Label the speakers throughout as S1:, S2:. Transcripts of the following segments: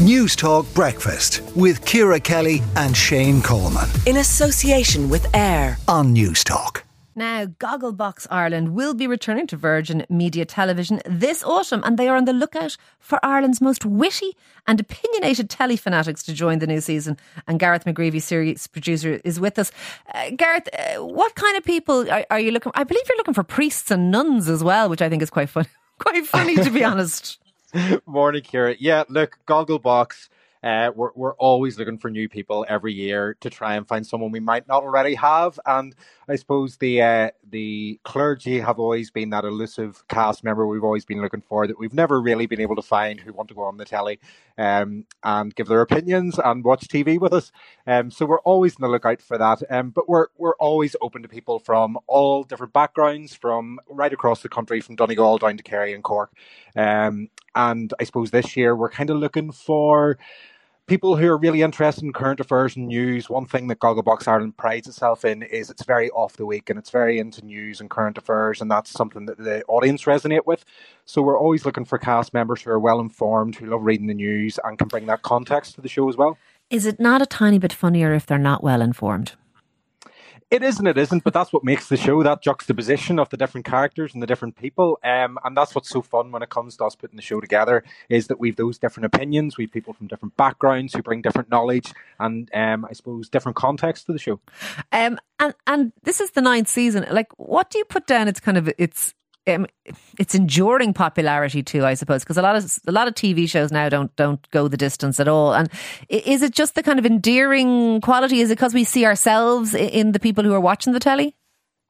S1: News Talk Breakfast with Ciara Kelly and Shane Coleman.
S2: In association with AIR
S1: on News Talk.
S3: Now, Gogglebox Ireland will be returning to Virgin Media Television this autumn, and they are on the lookout for Ireland's most witty and opinionated telly fanatics to join the new season. And Gareth McGreevy, series producer, is with us. Uh, Gareth, uh, what kind of people are, are you looking? I believe you're looking for priests and nuns as well, which I think is quite fun, quite funny to be honest.
S4: Morning, Ciara. Yeah, look, Gogglebox. Uh, we're we're always looking for new people every year to try and find someone we might not already have, and I suppose the uh, the clergy have always been that elusive cast member we've always been looking for that we've never really been able to find who want to go on the telly um, and give their opinions and watch TV with us. Um, so we're always on the lookout for that. Um, but we're we're always open to people from all different backgrounds, from right across the country, from Donegal down to Kerry and Cork. Um, and I suppose this year we're kind of looking for people who are really interested in current affairs and news, one thing that Gogglebox Ireland prides itself in is it's very off the week and it's very into news and current affairs, and that's something that the audience resonate with. So we're always looking for cast members who are well informed, who love reading the news, and can bring that context to the show as well.
S3: Is it not a tiny bit funnier if they're not well informed?
S4: It is and it isn't, but that's what makes the show that juxtaposition of the different characters and the different people. Um, and that's what's so fun when it comes to us putting the show together is that we've those different opinions, we've people from different backgrounds who bring different knowledge and um, I suppose different context to the show.
S3: Um, and and this is the ninth season. Like, what do you put down? It's kind of it's um, its enduring popularity too, I suppose, because a lot of a lot of TV shows now don't don't go the distance at all. And is it just the kind of endearing quality? Is it because we see ourselves in the people who are watching the telly?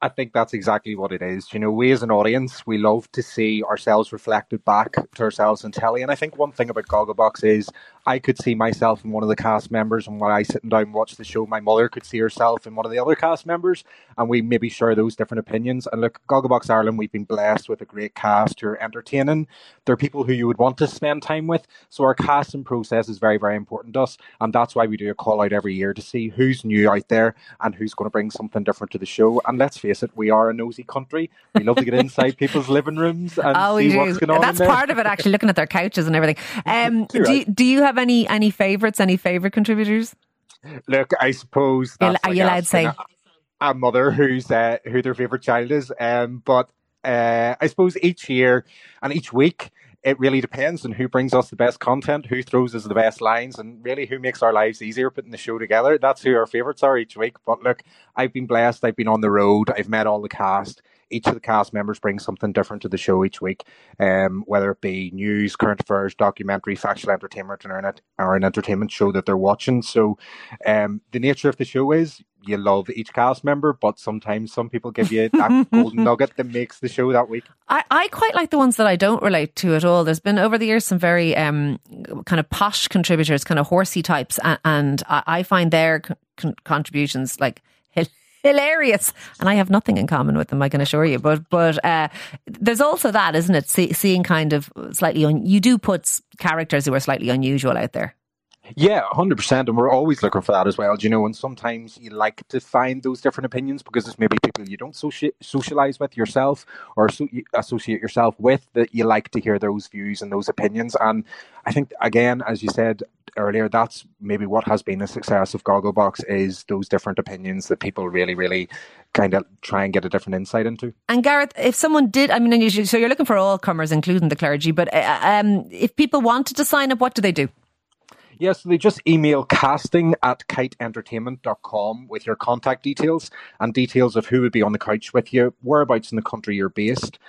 S4: I think that's exactly what it is. You know, we as an audience, we love to see ourselves reflected back to ourselves in telly. And I think one thing about Gogglebox is I could see myself in one of the cast members, and when I sit down and watch the show, my mother could see herself in one of the other cast members, and we maybe share those different opinions. And look, Gogglebox Ireland, we've been blessed with a great cast who are entertaining. They're people who you would want to spend time with. So our casting process is very, very important to us, and that's why we do a call out every year to see who's new out there and who's going to bring something different to the show. And let's face it, we are a nosy country. We love to get inside people's living rooms and oh, see what's going on.
S3: That's part of it, actually, looking at their couches and everything. Um, do, do you have any any favourites? Any favourite contributors?
S4: Look, I suppose
S3: are you allowed to say
S4: a, a mother who's uh, who their favourite child is? Um, but uh, I suppose each year and each week it really depends on who brings us the best content, who throws us the best lines, and really who makes our lives easier putting the show together. That's who our favourites are each week. But look, I've been blessed. I've been on the road. I've met all the cast each of the cast members brings something different to the show each week, um, whether it be news, current affairs, documentary, factual entertainment, or an, or an entertainment show that they're watching. So, um, the nature of the show is you love each cast member, but sometimes some people give you that golden nugget that makes the show that week.
S3: I, I quite like the ones that I don't relate to at all. There's been over the years some very um, kind of posh contributors, kind of horsey types, and, and I, I, find their con- contributions like hilarious. And I have nothing in common with them, I can assure you. But but uh, there's also that, isn't it? See, seeing kind of slightly un- you do put characters who are slightly unusual out there.
S4: Yeah, hundred percent, and we're always looking for that as well. Do you know? And sometimes you like to find those different opinions because it's maybe people you don't soci- socialize with yourself or so associate yourself with that you like to hear those views and those opinions. And I think again, as you said earlier, that's maybe what has been the success of Gogglebox is those different opinions that people really, really kind of try and get a different insight into.
S3: And Gareth, if someone did, I mean, so you're looking for all comers, including the clergy, but uh, um, if people wanted to sign up, what do they do?
S4: Yeah, so they just email casting at kiteentertainment.com with your contact details and details of who would be on the couch with you, whereabouts in the country you're based.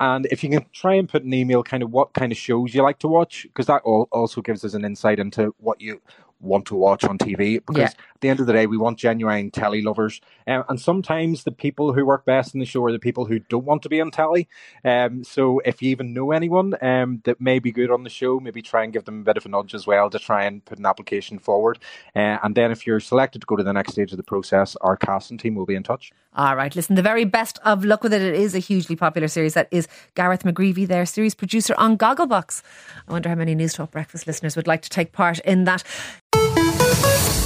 S4: And if you can try and put an email kind of what kind of shows you like to watch, because that also gives us an insight into what you want to watch on TV because yeah. at the end of the day, we want genuine telly lovers. Um, and sometimes the people who work best in the show are the people who don't want to be on telly. Um, so if you even know anyone um, that may be good on the show, maybe try and give them a bit of a nudge as well to try and put an application forward. Uh, and then if you're selected to go to the next stage of the process, our casting team will be in touch.
S3: All right, listen, the very best of luck with it. It is a hugely popular series. That is Gareth McGreevy, their series producer on Gogglebox. I wonder how many News Talk Breakfast listeners would like to take part in that.